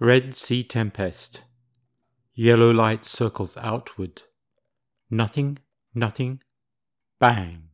Red Sea Tempest. Yellow light circles outward. Nothing, nothing. Bang.